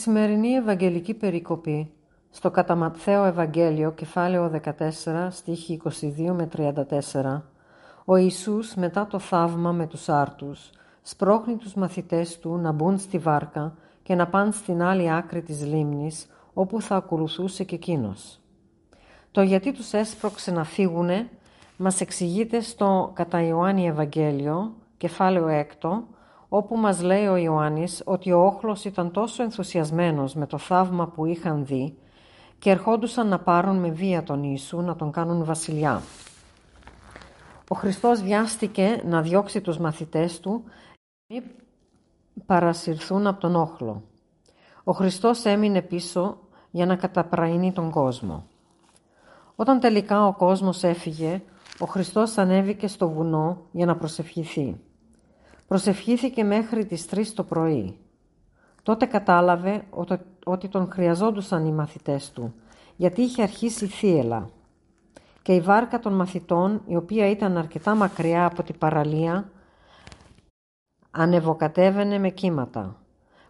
Σημερινή Ευαγγελική Περικοπή, στο κατά Ματθαίο Ευαγγέλιο, κεφάλαιο 14, στίχη 22 με 34, ο Ιησούς μετά το θαύμα με τους άρτους, σπρώχνει τους μαθητές του να μπουν στη βάρκα και να πάνε στην άλλη άκρη της λίμνης, όπου θα ακολουθούσε και εκείνος. Το γιατί τους έσπρωξε να φύγουνε, μας εξηγείται στο κατά Ιωάννη Ευαγγέλιο, κεφάλαιο 6, όπου μας λέει ο Ιωάννης ότι ο όχλος ήταν τόσο ενθουσιασμένος με το θαύμα που είχαν δει και ερχόντουσαν να πάρουν με βία τον Ιησού να τον κάνουν βασιλιά. Ο Χριστός βιάστηκε να διώξει τους μαθητές του μη παρασυρθούν από τον όχλο. Ο Χριστός έμεινε πίσω για να καταπραίνει τον κόσμο. Όταν τελικά ο κόσμος έφυγε, ο Χριστός ανέβηκε στο βουνό για να προσευχηθεί. Προσευχήθηκε μέχρι τις 3 το πρωί. Τότε κατάλαβε ότι τον χρειαζόντουσαν οι μαθητές του, γιατί είχε αρχίσει θύελα. Και η βάρκα των μαθητών, η οποία ήταν αρκετά μακριά από την παραλία, ανεβοκατέβαινε με κύματα.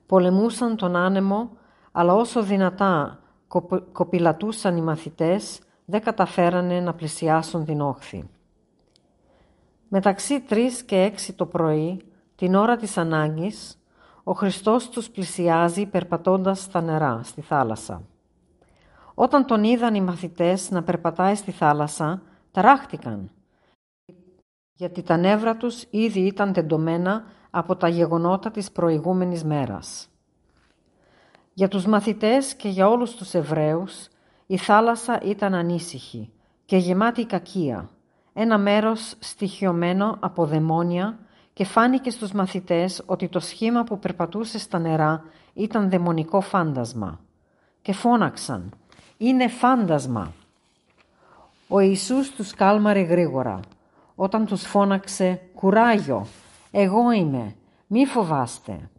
Πολεμούσαν τον άνεμο, αλλά όσο δυνατά κοπηλατούσαν οι μαθητές, δεν καταφέρανε να πλησιάσουν την όχθη. Μεταξύ 3 και 6 το πρωί, την ώρα της ανάγκης, ο Χριστός τους πλησιάζει περπατώντας στα νερά, στη θάλασσα. Όταν τον είδαν οι μαθητές να περπατάει στη θάλασσα, ταράχτηκαν, γιατί τα νεύρα τους ήδη ήταν τεντωμένα από τα γεγονότα της προηγούμενης μέρας. Για τους μαθητές και για όλους τους Εβραίους, η θάλασσα ήταν ανήσυχη και γεμάτη κακία, ένα μέρος στοιχειωμένο από δαιμόνια και φάνηκε στους μαθητές ότι το σχήμα που περπατούσε στα νερά ήταν δαιμονικό φάντασμα. Και φώναξαν «Είναι φάντασμα». Ο Ιησούς τους κάλμαρε γρήγορα. Όταν τους φώναξε «Κουράγιο, εγώ είμαι, μη φοβάστε».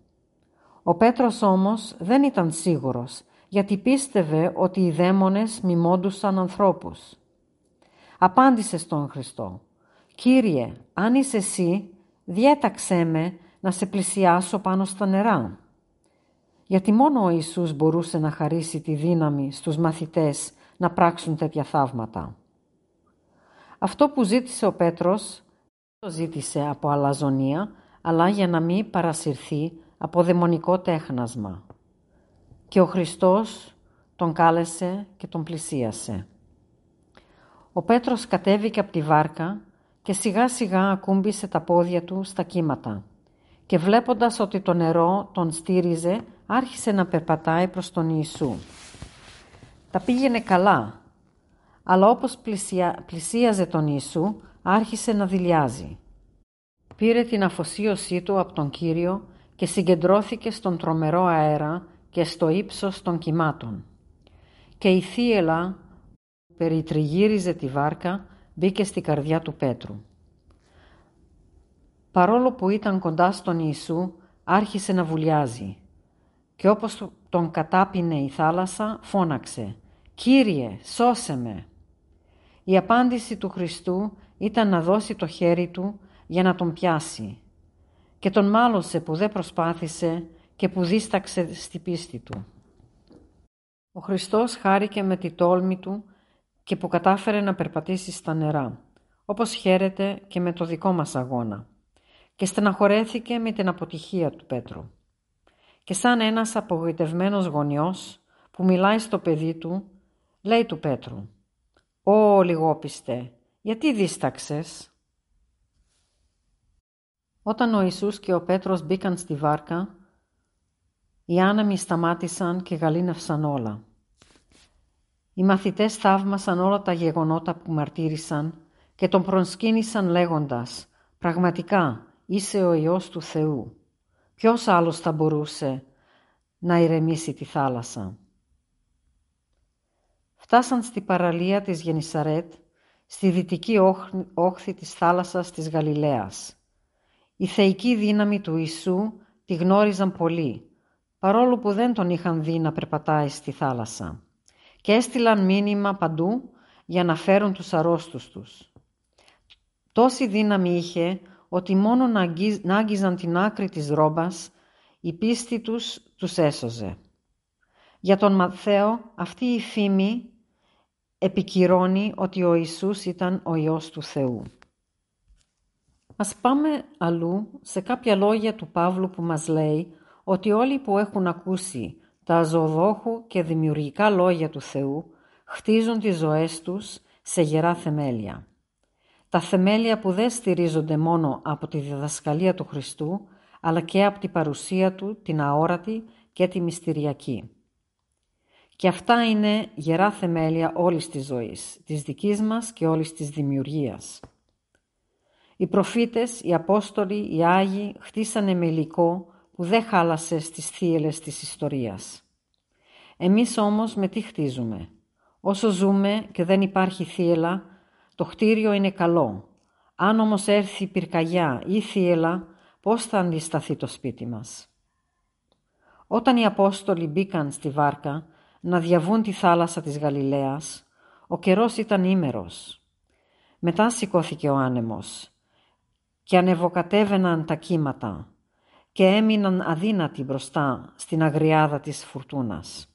Ο Πέτρος όμως δεν ήταν σίγουρος, γιατί πίστευε ότι οι δαίμονες μιμόντουσαν ανθρώπους. Απάντησε στον Χριστό «Κύριε, αν είσαι εσύ, διέταξέ με να σε πλησιάσω πάνω στα νερά». Γιατί μόνο ο Ιησούς μπορούσε να χαρίσει τη δύναμη στους μαθητές να πράξουν τέτοια θαύματα. Αυτό που ζήτησε ο Πέτρος το ζήτησε από αλαζονία, αλλά για να μην παρασυρθεί από δαιμονικό τέχνασμα. Και ο Χριστός τον κάλεσε και τον πλησίασε. Ο Πέτρος κατέβηκε από τη βάρκα και σιγά σιγά ακούμπησε τα πόδια του στα κύματα και βλέποντας ότι το νερό τον στήριζε άρχισε να περπατάει προς τον Ιησού. Τα πήγαινε καλά, αλλά όπως πλησια... πλησίαζε τον Ιησού άρχισε να δηλιάζει. Πήρε την αφοσίωσή του από τον Κύριο και συγκεντρώθηκε στον τρομερό αέρα και στο ύψος των κυμάτων. Και η θύελα που περιτριγύριζε τη βάρκα μπήκε στη καρδιά του Πέτρου. Παρόλο που ήταν κοντά στον Ιησού, άρχισε να βουλιάζει και όπως τον κατάπινε η θάλασσα, φώναξε «Κύριε, σώσε με». Η απάντηση του Χριστού ήταν να δώσει το χέρι του για να τον πιάσει και τον μάλωσε που δεν προσπάθησε και που δίσταξε στη πίστη του. Ο Χριστός χάρηκε με τη τόλμη του και που κατάφερε να περπατήσει στα νερά, όπως χαίρεται και με το δικό μας αγώνα. Και στεναχωρέθηκε με την αποτυχία του Πέτρου. Και σαν ένας απογοητευμένος γονιός που μιλάει στο παιδί του, λέει του Πέτρου «Ω λιγόπιστε, γιατί δίσταξες» Όταν ο Ιησούς και ο Πέτρος μπήκαν στη βάρκα, οι άνεμοι σταμάτησαν και γαλήνευσαν όλα. Οι μαθητές θαύμασαν όλα τα γεγονότα που μαρτύρησαν και τον προσκύνησαν λέγοντας «Πραγματικά είσαι ο Υιός του Θεού». Ποιος άλλος θα μπορούσε να ηρεμήσει τη θάλασσα; Φτάσαν στη παραλία της Γενισαρέτ, στη δυτική όχθη της θάλασσας της Γαλιλαίας. Η θεϊκή δύναμη του Ιησού τη γνώριζαν πολύ, παρόλο που δεν τον είχαν δει να περπατάει στη θάλασσα και έστειλαν μήνυμα παντού για να φέρουν τους αρρώστους τους. Τόση δύναμη είχε ότι μόνο να άγγιζαν την άκρη της ρόμπας η πίστη τους τους έσωζε. Για τον Μαθαίο αυτή η φήμη επικυρώνει ότι ο Ιησούς ήταν ο Υιός του Θεού. Ας πάμε αλλού σε κάποια λόγια του Παύλου που μας λέει ότι όλοι που έχουν ακούσει τα ζωοδόχου και δημιουργικά λόγια του Θεού χτίζουν τις ζωές τους σε γερά θεμέλια. Τα θεμέλια που δεν στηρίζονται μόνο από τη διδασκαλία του Χριστού, αλλά και από την παρουσία Του, την αόρατη και τη μυστηριακή. Και αυτά είναι γερά θεμέλια όλης της ζωής, της δικής μας και όλης της δημιουργίας. Οι προφήτες, οι Απόστολοι, οι Άγιοι χτίσανε με υλικό που δεν χάλασε στις θύελες της ιστορίας. Εμείς όμως με τι χτίζουμε; Όσο ζούμε και δεν υπάρχει θύελα, το χτίριο είναι καλό. Αν όμως έρθει πυρκαγιά ή θύελα, πώς θα αντισταθεί το σπίτι μας; Όταν οι Απόστολοι μπήκαν στη βάρκα να διαβούν τη θάλασσα της Γαλιλαίας, ο καιρός ήταν ήμερος. Μετά σηκώθηκε ο άνεμος και ανεβοκατέβαιναν τα κύματα και έμειναν αδύνατοι μπροστά στην αγριάδα της φουρτούνας.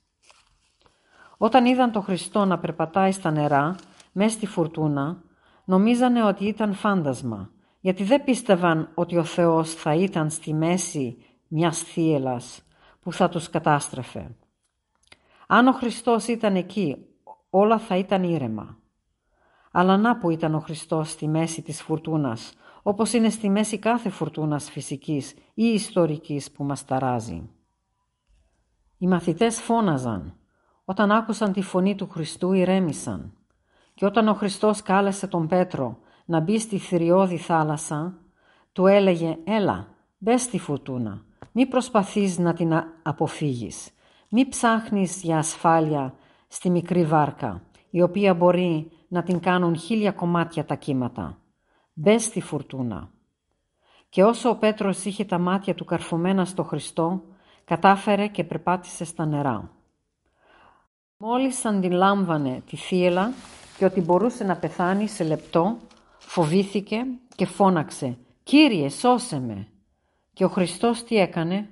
Όταν είδαν το Χριστό να περπατάει στα νερά, μες στη φουρτούνα, νομίζανε ότι ήταν φάντασμα, γιατί δεν πίστευαν ότι ο Θεός θα ήταν στη μέση μιας θύελας που θα τους κατάστρεφε. Αν ο Χριστός ήταν εκεί, όλα θα ήταν ήρεμα. Αλλά να που ήταν ο Χριστός στη μέση της φουρτούνας, όπως είναι στη μέση κάθε φουρτούνας φυσικής ή ιστορικής που μας ταράζει. Οι μαθητές φώναζαν. Όταν άκουσαν τη φωνή του Χριστού ηρέμησαν. Και όταν ο Χριστός κάλεσε τον Πέτρο να μπει στη θηριώδη θάλασσα, του έλεγε «Έλα, μπε στη φουρτούνα, μη προσπαθείς να την αποφύγεις, μη ψάχνεις για ασφάλεια στη μικρή βάρκα, η οποία μπορεί να την κάνουν χίλια κομμάτια τα κύματα. Μπε στη φουρτούνα. Και όσο ο Πέτρος είχε τα μάτια του καρφωμένα στο Χριστό, κατάφερε και περπάτησε στα νερά. Μόλις αντιλάμβανε τη θύελα και ότι μπορούσε να πεθάνει σε λεπτό, φοβήθηκε και φώναξε «Κύριε, σώσε με!» Και ο Χριστός τι έκανε,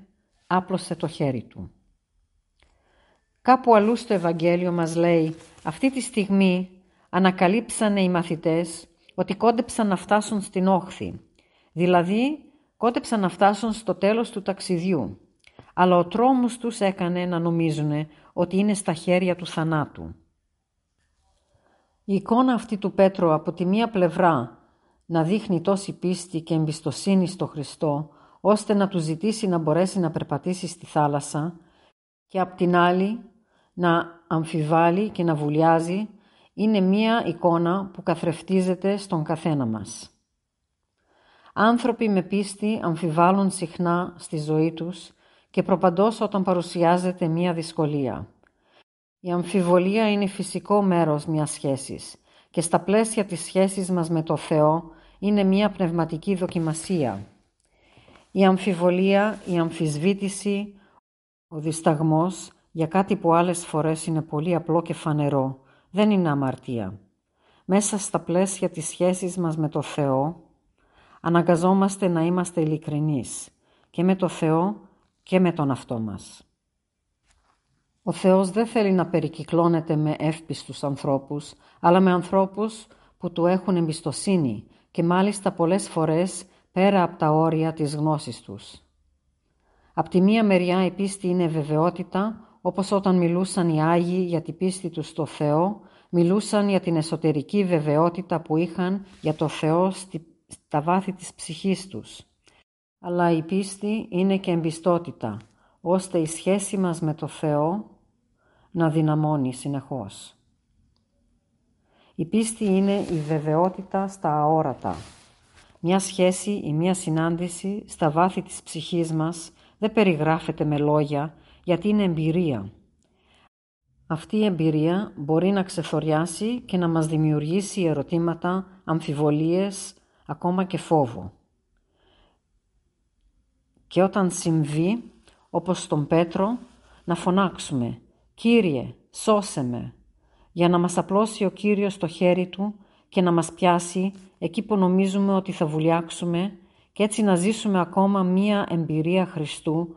άπλωσε το χέρι του. Κάπου αλλού στο Ευαγγέλιο μας λέει «Αυτή τη στιγμή ανακαλύψανε οι μαθητές ότι κόντεψαν να φτάσουν στην όχθη, δηλαδή κόντεψαν να φτάσουν στο τέλος του ταξιδιού, αλλά ο τρόμος τους έκανε να νομίζουν ότι είναι στα χέρια του θανάτου. Η εικόνα αυτή του Πέτρου από τη μία πλευρά να δείχνει τόση πίστη και εμπιστοσύνη στο Χριστό, ώστε να του ζητήσει να μπορέσει να περπατήσει στη θάλασσα και απ' την άλλη να αμφιβάλλει και να βουλιάζει είναι μία εικόνα που καθρεφτίζεται στον καθένα μας. Άνθρωποι με πίστη αμφιβάλλουν συχνά στη ζωή τους και προπαντός όταν παρουσιάζεται μία δυσκολία. Η αμφιβολία είναι φυσικό μέρος μιας σχέσης και στα πλαίσια της σχέσης μας με το Θεό είναι μία πνευματική δοκιμασία. Η αμφιβολία, η αμφισβήτηση, ο δισταγμός για κάτι που άλλες φορές είναι πολύ απλό και φανερό δεν είναι αμαρτία. Μέσα στα πλαίσια της σχέσης μας με το Θεό, αναγκαζόμαστε να είμαστε ειλικρινείς και με το Θεό και με τον αυτό μας. Ο Θεός δεν θέλει να περικυκλώνεται με εύπιστους ανθρώπους, αλλά με ανθρώπους που του έχουν εμπιστοσύνη και μάλιστα πολλές φορές πέρα από τα όρια της γνώσης τους. Απ' τη μία μεριά η πίστη είναι βεβαιότητα, όπως όταν μιλούσαν οι Άγιοι για την πίστη τους στο Θεό, μιλούσαν για την εσωτερική βεβαιότητα που είχαν για το Θεό στα βάθη της ψυχής τους. Αλλά η πίστη είναι και εμπιστότητα, ώστε η σχέση μας με το Θεό να δυναμώνει συνεχώς. Η πίστη είναι η βεβαιότητα στα αόρατα. Μια σχέση ή μια συνάντηση στα βάθη της ψυχής μας δεν περιγράφεται με λόγια γιατί είναι εμπειρία. Αυτή η εμπειρία μπορεί να ξεθοριάσει και να μας δημιουργήσει ερωτήματα, αμφιβολίες, ακόμα και φόβο. Και όταν συμβεί, όπως στον Πέτρο, να φωνάξουμε «Κύριε, σώσε με», για να μας απλώσει ο Κύριος το χέρι Του και να μας πιάσει εκεί που νομίζουμε ότι θα βουλιάξουμε και έτσι να ζήσουμε ακόμα μία εμπειρία Χριστού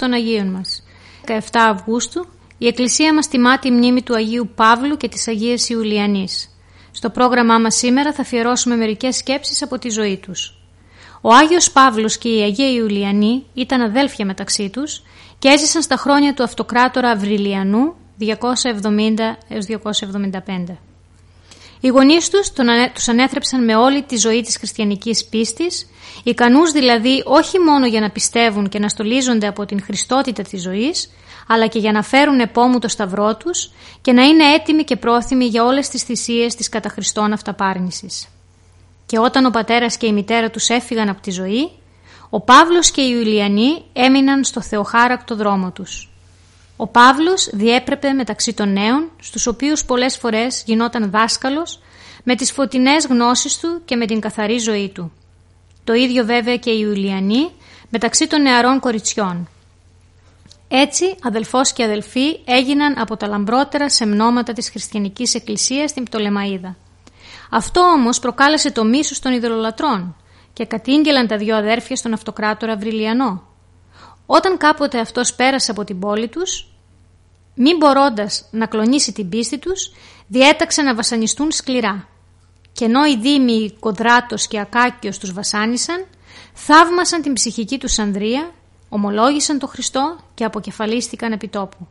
των Αγίων μας. 17 Αυγούστου η Εκκλησία μας τιμά τη μνήμη του Αγίου Παύλου και της Αγίας Ιουλιανής. Στο πρόγραμμά μας σήμερα θα αφιερώσουμε μερικές σκέψεις από τη ζωή τους. Ο Άγιος Παύλος και η Αγία Ιουλιανή ήταν αδέλφια μεταξύ τους και έζησαν στα χρόνια του αυτοκράτορα Αυριλιανού 270 έως 275. Οι γονείς τους τους ανέθρεψαν με όλη τη ζωή της χριστιανικής πίστης, ικανούς δηλαδή όχι μόνο για να πιστεύουν και να στολίζονται από την χριστότητα της ζωής, αλλά και για να φέρουν επόμου το σταυρό τους και να είναι έτοιμοι και πρόθυμοι για όλες τις θυσίες της καταχριστών αυταπάρνησης. Και όταν ο πατέρας και η μητέρα τους έφυγαν από τη ζωή, ο Παύλος και οι Ιουλιανοί έμειναν στο θεοχάρακτο δρόμο τους. Ο Παύλος διέπρεπε μεταξύ των νέων, στους οποίους πολλές φορές γινόταν δάσκαλος, με τις φωτεινές γνώσεις του και με την καθαρή ζωή του. Το ίδιο βέβαια και η Ιουλιανή μεταξύ των νεαρών κοριτσιών. Έτσι, αδελφός και αδελφοί έγιναν από τα λαμπρότερα σεμνόματα της χριστιανικής εκκλησίας στην Πτολεμαίδα. Αυτό όμως προκάλεσε το μίσος των ιδεολατρών και κατήγγελαν τα δυο αδέρφια στον αυτοκράτορα Βρυλιανό. Όταν κάποτε αυτός πέρασε από την πόλη τους, μην μπορώντας να κλονίσει την πίστη τους, διέταξε να βασανιστούν σκληρά. Και ενώ οι δήμοι Κοδράτος και Ακάκιος τους βασάνισαν, θαύμασαν την ψυχική τους Ανδρία, ομολόγησαν το Χριστό και αποκεφαλίστηκαν επί τόπου.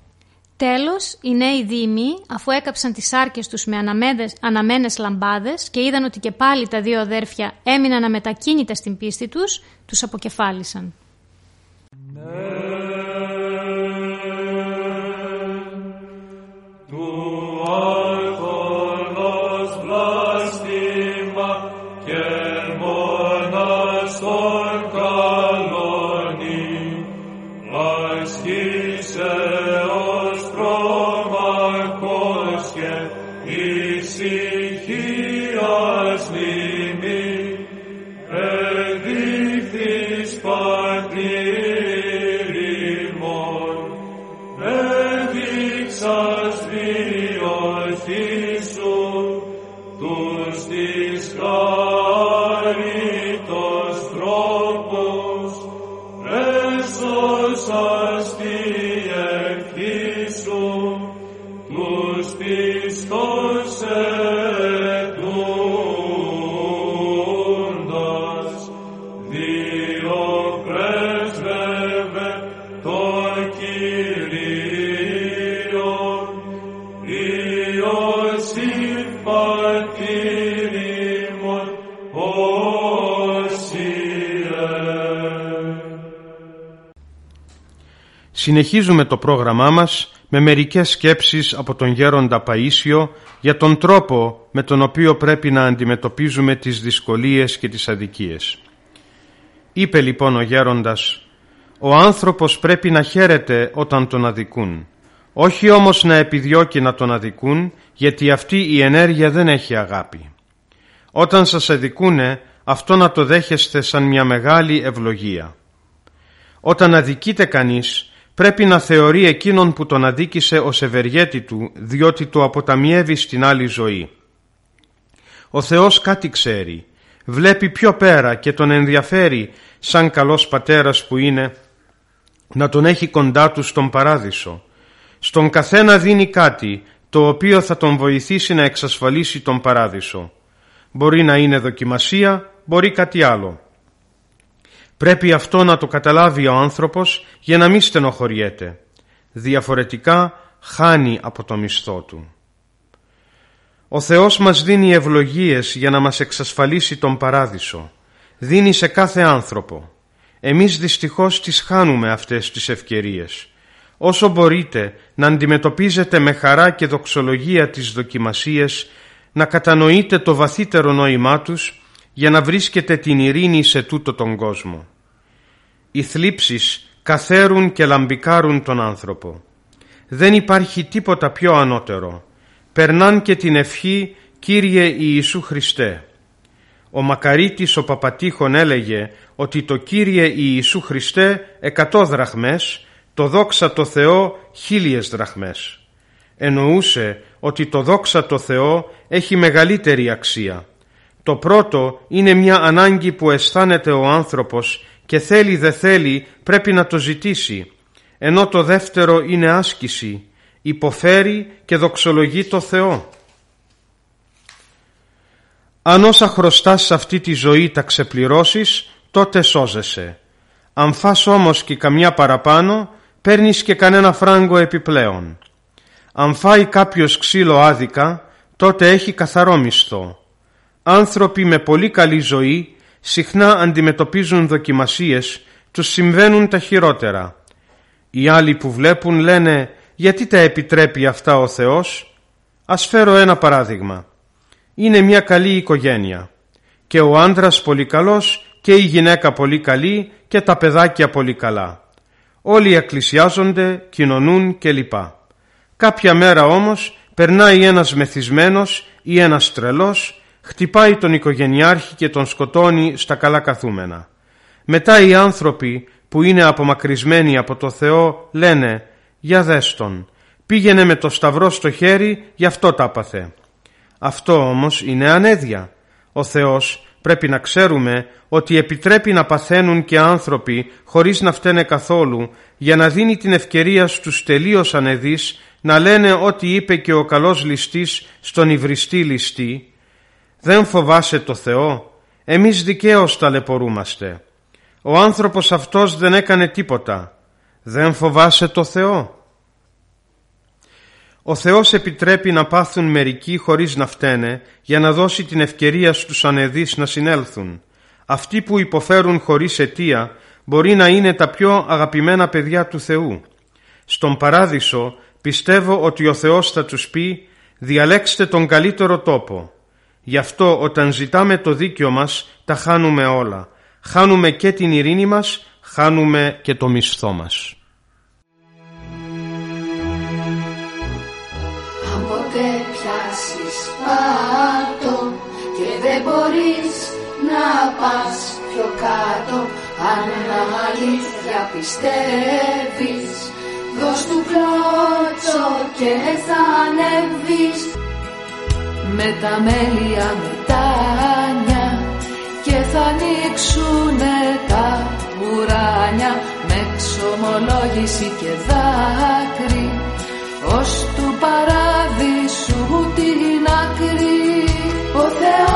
Τέλος, οι νέοι δήμοι, αφού έκαψαν τις άρκες τους με αναμένες, αναμένες λαμπάδες και είδαν ότι και πάλι τα δύο αδέρφια έμειναν αμετακίνητα στην πίστη τους, τους αποκεφάλισαν. Iosif Συνεχίζουμε το πρόγραμμά μας με μερικές σκέψεις από τον γέροντα Παΐσιο για τον τρόπο με τον οποίο πρέπει να αντιμετωπίζουμε τις δυσκολίες και τις αδικίες. Είπε λοιπόν ο γέροντας «Ο άνθρωπος πρέπει να χαίρεται όταν τον αδικούν, όχι όμως να επιδιώκει να τον αδικούν, γιατί αυτή η ενέργεια δεν έχει αγάπη. Όταν σας αδικούνε, αυτό να το δέχεστε σαν μια μεγάλη ευλογία. Όταν αδικείται κανείς, πρέπει να θεωρεί εκείνον που τον αδίκησε ως ευεργέτη του, διότι το αποταμιεύει στην άλλη ζωή. Ο Θεός κάτι ξέρει, βλέπει πιο πέρα και τον ενδιαφέρει σαν καλός πατέρας που είναι να τον έχει κοντά του στον παράδεισο. Στον καθένα δίνει κάτι το οποίο θα τον βοηθήσει να εξασφαλίσει τον παράδεισο. Μπορεί να είναι δοκιμασία, μπορεί κάτι άλλο. Πρέπει αυτό να το καταλάβει ο άνθρωπος για να μην στενοχωριέται. Διαφορετικά χάνει από το μισθό του. Ο Θεός μας δίνει ευλογίες για να μας εξασφαλίσει τον παράδεισο. Δίνει σε κάθε άνθρωπο. Εμείς δυστυχώς τις χάνουμε αυτές τις ευκαιρίες. Όσο μπορείτε να αντιμετωπίζετε με χαρά και δοξολογία τις δοκιμασίες, να κατανοείτε το βαθύτερο νόημά τους για να βρίσκετε την ειρήνη σε τούτο τον κόσμο. Οι θλίψεις καθαίρουν και λαμπικάρουν τον άνθρωπο. Δεν υπάρχει τίποτα πιο ανώτερο. Περνάν και την ευχή «Κύριε Ιησού Χριστέ». Ο Μακαρίτης ο Παπατήχων έλεγε ότι το «Κύριε Ιησού Χριστέ» εκατό δραχμές, το «Δόξα το Θεό» χίλιες δραχμές. Εννοούσε ότι το «Δόξα το Θεό» έχει μεγαλύτερη αξία. Το πρώτο είναι μια ανάγκη που αισθάνεται ο άνθρωπος και θέλει δε θέλει πρέπει να το ζητήσει, ενώ το δεύτερο είναι άσκηση, υποφέρει και δοξολογεί το Θεό. Αν όσα χρωστάς σε αυτή τη ζωή τα ξεπληρώσεις, τότε σώζεσαι. Αν φας όμως και καμιά παραπάνω, παίρνεις και κανένα φράγκο επιπλέον. Αν φάει κάποιος ξύλο άδικα, τότε έχει καθαρό μισθό. Άνθρωποι με πολύ καλή ζωή συχνά αντιμετωπίζουν δοκιμασίες, τους συμβαίνουν τα χειρότερα. Οι άλλοι που βλέπουν λένε γιατί τα επιτρέπει αυτά ο Θεός; Ας φέρω ένα παράδειγμα. Είναι μια καλή οικογένεια και ο άντρας πολύ καλός και η γυναίκα πολύ καλή και τα παιδάκια πολύ καλά. Όλοι εκκλησιάζονται, κοινωνούν κλπ. Κάποια μέρα όμως περνάει ένας μεθυσμένος ή ένας τρελός χτυπάει τον οικογενειάρχη και τον σκοτώνει στα καλά καθούμενα. Μετά οι άνθρωποι που είναι απομακρυσμένοι από το Θεό λένε «Για δες τον, πήγαινε με το σταυρό στο χέρι, γι' αυτό τα έπαθε». Αυτό όμως είναι ανέδεια. Ο Θεός πρέπει να ξέρουμε ότι επιτρέπει να παθαίνουν και άνθρωποι χωρίς να φταίνε καθόλου για να δίνει την ευκαιρία στους τελείως ανεδείς να λένε ό,τι είπε και ο καλός ληστής στον υβριστή ληστή δεν φοβάσαι το Θεό, εμείς δικαίως ταλαιπωρούμαστε. Ο άνθρωπος αυτός δεν έκανε τίποτα. Δεν φοβάσαι το Θεό. Ο Θεός επιτρέπει να πάθουν μερικοί χωρίς να φταίνε για να δώσει την ευκαιρία στους ανεδείς να συνέλθουν. Αυτοί που υποφέρουν χωρίς αιτία μπορεί να είναι τα πιο αγαπημένα παιδιά του Θεού. Στον παράδεισο πιστεύω ότι ο Θεός θα τους πει «Διαλέξτε τον καλύτερο τόπο». Γι' αυτό όταν ζητάμε το δίκιο μας τα χάνουμε όλα. Χάνουμε και την ειρήνη μας, χάνουμε και το μισθό μας. Αν ποτέ πιάσεις πάτο και δεν μπορείς να πας πιο κάτω αν αλήθεια πιστεύεις δώσ' του κλώτσο και θα ανέβεις με τα μέλια μετάνια και θα ανοίξουνε τα ουράνια με ξομολόγηση και δάκρυ. Ως του παράδεισου την άκρη ο Θεός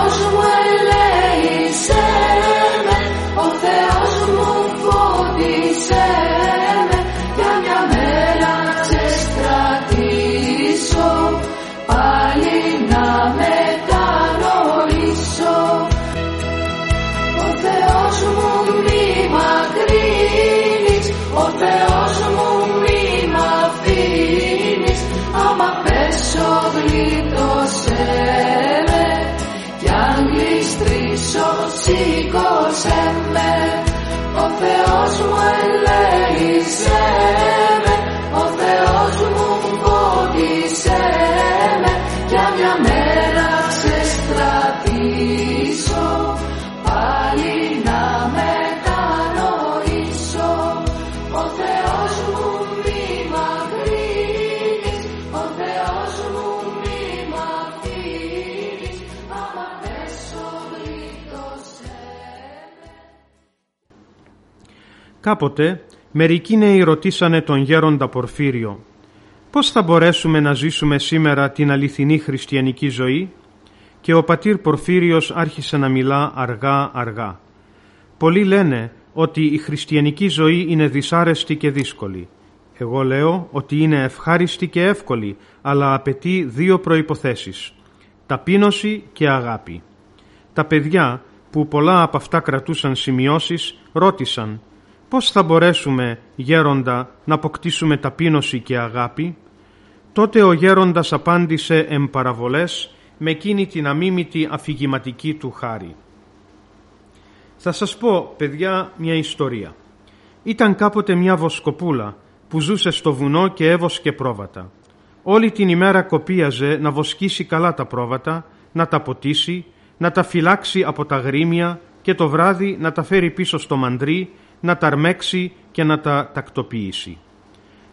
σήκωσέ με ο Θεός μου ελέησέ Κάποτε μερικοί νέοι ρωτήσανε τον γέροντα Πορφύριο «Πώς θα μπορέσουμε να ζήσουμε σήμερα την αληθινή χριστιανική ζωή» και ο πατήρ Πορφύριος άρχισε να μιλά αργά αργά. Πολλοί λένε ότι η χριστιανική ζωή είναι δυσάρεστη και δύσκολη. Εγώ λέω ότι είναι ευχάριστη και εύκολη, αλλά απαιτεί δύο προϋποθέσεις. Ταπείνωση και αγάπη. Τα παιδιά που πολλά από αυτά κρατούσαν σημειώσεις ρώτησαν πώς θα μπορέσουμε γέροντα να αποκτήσουμε ταπείνωση και αγάπη; Τότε ο γέροντας απάντησε εμπαραβολές με εκείνη την αμίμητη αφηγηματική του χάρη. Θα σας πω, παιδιά, μια ιστορία. Ήταν κάποτε μια βοσκοπούλα που ζούσε στο βουνό και έβοσκε πρόβατα. Όλη την ημέρα κοπίαζε να βοσκήσει καλά τα πρόβατα, να τα ποτίσει, να τα φυλάξει από τα γρήμια και το βράδυ να τα φέρει πίσω στο μαντρί, να τα αρμέξει και να τα τακτοποιήσει.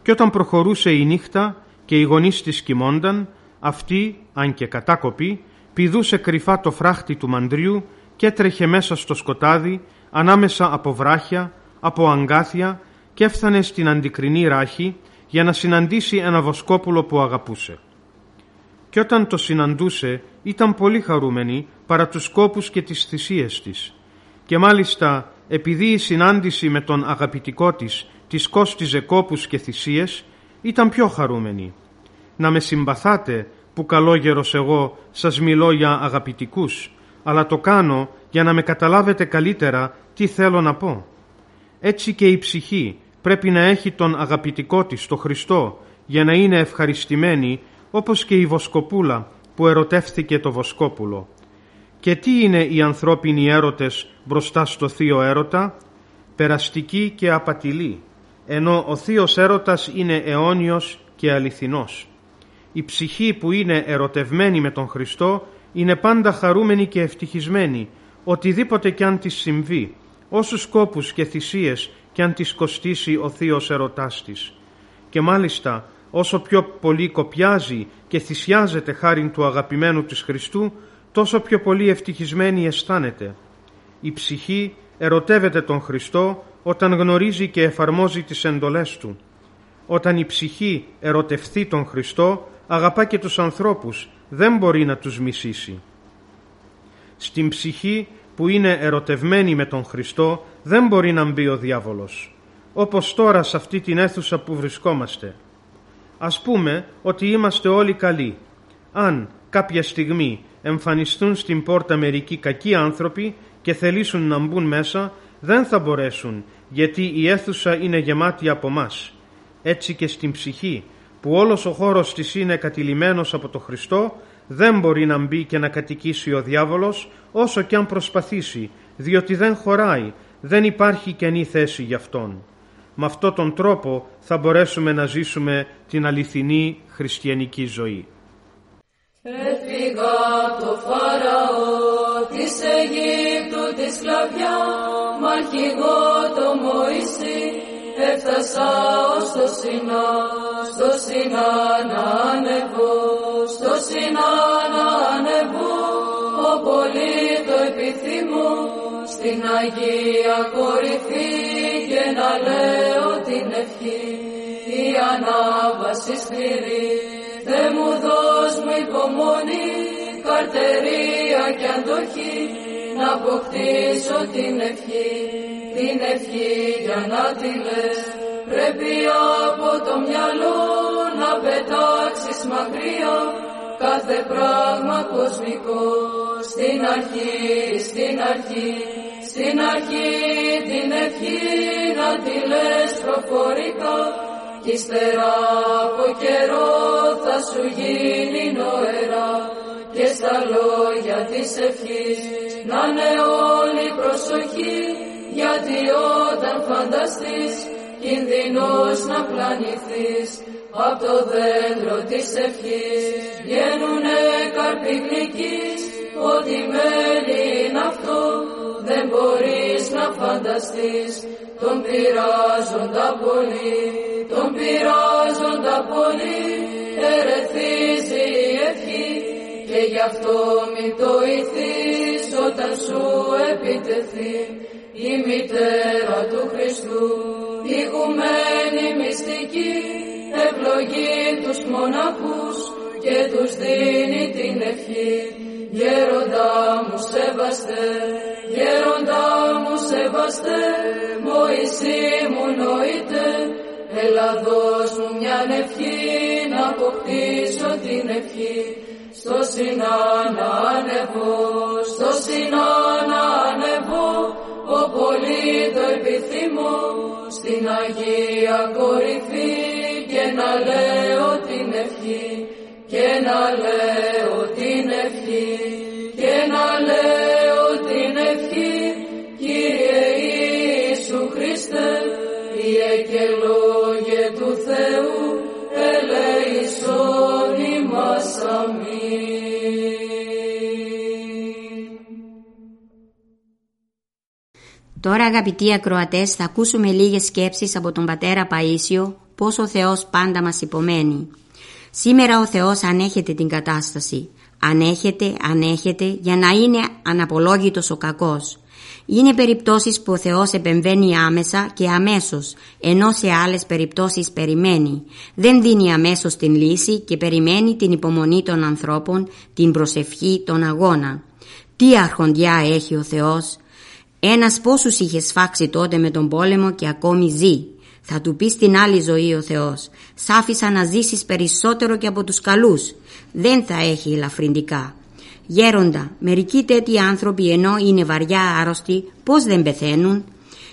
Και όταν προχωρούσε η νύχτα και οι γονείς της κοιμόνταν, αυτή, αν και κατάκοπη, πηδούσε κρυφά το φράχτη του μαντριού και έτρεχε μέσα στο σκοτάδι, ανάμεσα από βράχια, από αγκάθια και έφτανε στην αντικρινή ράχη για να συναντήσει ένα βοσκόπουλο που αγαπούσε. Και όταν το συναντούσε ήταν πολύ χαρούμενη παρά τους κόπους και τις θυσίες της. Και μάλιστα επειδή η συνάντηση με τον αγαπητικό της της κόστιζε κόπους και θυσίες, ήταν πιο χαρούμενη. Να με συμπαθάτε που καλόγερος εγώ σας μιλώ για αγαπητικούς, αλλά το κάνω για να με καταλάβετε καλύτερα τι θέλω να πω. Έτσι και η ψυχή πρέπει να έχει τον αγαπητικό της, το Χριστό, για να είναι ευχαριστημένη, όπως και η βοσκοπούλα που ερωτεύθηκε το βοσκόπουλο. Και τι είναι οι ανθρώπινοι έρωτες μπροστά στο θείο έρωτα, περαστική και απατηλή, ενώ ο θείος έρωτας είναι αιώνιος και αληθινός. Η ψυχή που είναι ερωτευμένη με τον Χριστό είναι πάντα χαρούμενη και ευτυχισμένη, οτιδήποτε κι αν της συμβεί, όσους σκόπους και θυσίες κι αν της κοστίσει ο θείος ερωτάς της. Και μάλιστα όσο πιο πολύ κοπιάζει και θυσιάζεται χάριν του αγαπημένου της Χριστού, τόσο πιο πολύ ευτυχισμένη αισθάνεται. Η ψυχή ερωτεύεται τον Χριστό όταν γνωρίζει και εφαρμόζει τις εντολές Του. Όταν η ψυχή ερωτευθεί τον Χριστό, αγαπά και τους ανθρώπους, δεν μπορεί να τους μισήσει. Στην ψυχή που είναι ερωτευμένη με τον Χριστό, δεν μπορεί να μπει ο διάβολος. Όπως τώρα σε αυτή την αίθουσα που βρισκόμαστε. Ας πούμε ότι είμαστε όλοι καλοί. Αν κάποια στιγμή εμφανιστούν στην πόρτα μερικοί κακοί άνθρωποι και θελήσουν να μπουν μέσα, δεν θα μπορέσουν, γιατί η αίθουσα είναι γεμάτη από μας. Έτσι και στην ψυχή, που όλος ο χώρος της είναι κατηλημένος από το Χριστό, δεν μπορεί να μπει και να κατοικήσει ο διάβολος, όσο και αν προσπαθήσει, διότι δεν χωράει, δεν υπάρχει καινή θέση για αυτόν. Με αυτόν τον τρόπο θα μπορέσουμε να ζήσουμε την αληθινή χριστιανική ζωή. Έφυγα από το Φαραώ της Αιγύπτου της σκλαβιά μ' αρχηγό το Μωυσή. Έφτασα ως το Σινά στο Σινά να ανεβώ στο Σινά να ανεβώ. Ο πολύ το επιθυμώ στην Αγία κορυφή και να λέω την ευχή. Η ανάβαση σκληρή Θε μου δώσ' μου υπομονή, καρτερία και αντοχή, να αποκτήσω την ευχή, την ευχή για να τη λες. Πρέπει από το μυαλό να πετάξεις μακριά κάθε πράγμα κοσμικό. Στην αρχή, στην αρχή, στην αρχή την ευχή να τη λες προφορικά κι ύστερα από καιρό θα σου γίνει νοερά και στα λόγια της ευχής να είναι όλη προσοχή γιατί όταν φανταστείς κινδυνός να πλανηθείς. Απ' το δέντρο της ευχής βγαίνουνε καρποί γλυκείς Ό,τι μένει είναι αυτό δεν μπορείς να φανταστείς. Τον πειράζοντα πολύ, τον πειράζοντα πολύ ερεθίζει η ευχή. Και γι' αυτό μην το ηθείς όταν σου επιτεθεί η μητέρα του Χριστού. Ηγουμένη μυστική ευλογεί τους μοναχούς και τους δίνει την ευχή. Γέροντα μου σεβαστέ, γέροντα μου σεβαστέ, Μωυσή μου νοείται, έλα δώσ' μου μια ευχή να αποκτήσω την ευχή. Στο Σινά να ανεβώ, στο Σινά να ανεβώ, ο πολύ το επιθυμώ, στην Αγία κορυφή και να λέω την ευχή και να λέω την ευχή Τώρα αγαπητοί ακροατές θα ακούσουμε λίγες σκέψεις από τον Πατέρα Παΐσιο πώς ο Θεός πάντα μας υπομένει. Σήμερα ο Θεός ανέχεται την κατάσταση. Ανέχεται, ανέχεται για να είναι αναπολόγητος ο κακός. Είναι περιπτώσεις που ο Θεός επεμβαίνει άμεσα και αμέσως, ενώ σε άλλες περιπτώσεις περιμένει. Δεν δίνει αμέσως την λύση και περιμένει την υπομονή των ανθρώπων, την προσευχή, τον αγώνα. Τι αρχοντιά έχει ο Θεός; Ένας πόσους είχε σφάξει τότε με τον πόλεμο και ακόμη ζει. Θα του πει στην άλλη ζωή ο Θεός «Σ' άφησα να ζήσεις περισσότερο και από τους καλούς. Δεν θα έχει ελαφρυντικά». Γέροντα, μερικοί τέτοιοι άνθρωποι ενώ είναι βαριά άρρωστοι, πώς δεν πεθαίνουν;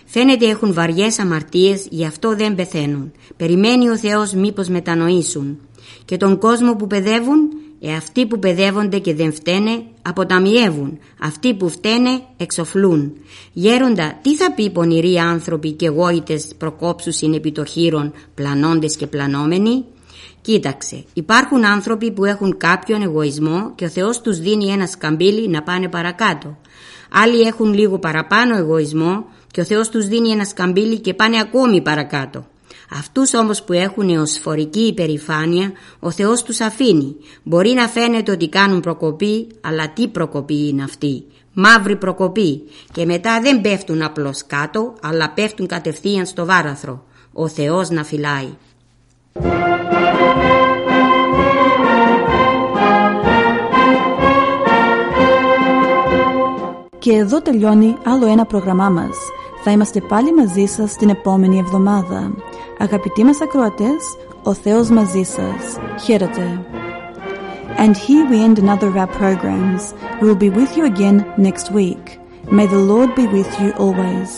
Φαίνεται έχουν βαριές αμαρτίες, γι' αυτό δεν πεθαίνουν. Περιμένει ο Θεός μήπως μετανοήσουν. Και τον κόσμο που παιδεύουν ε, αυτοί που παιδεύονται και δεν φταίνε αποταμιεύουν, αυτοί που φταίνε εξοφλούν. Γέροντα, τι θα πει πονηροί άνθρωποι και γόητες προκόψουσιν επί το χείρον, πλανώντες και πλανόμενοι; Κοίταξε, υπάρχουν άνθρωποι που έχουν κάποιον εγωισμό και ο Θεός τους δίνει ένα σκαμπίλι να πάνε παρακάτω. Άλλοι έχουν λίγο παραπάνω εγωισμό και ο Θεός τους δίνει ένα σκαμπίλι και πάνε ακόμη παρακάτω. Αυτούς όμως που έχουν εωσφορική υπερηφάνεια, ο Θεός τους αφήνει. Μπορεί να φαίνεται ότι κάνουν προκοπή, αλλά τι προκοπή είναι αυτή; Μαύρη προκοπή. Και μετά δεν πέφτουν απλώς κάτω, αλλά πέφτουν κατευθείαν στο βάραθρο. Ο Θεός να φυλάει. Και εδώ τελειώνει άλλο ένα πρόγραμμά μας. Θα είμαστε πάλι μαζί σας την επόμενη εβδομάδα. Αγαπητοί μας ακροατές, ο Θεός μαζί σας. Χαίρετε. And here we end another of our programs. We will be with you again next week. May the Lord be with you always.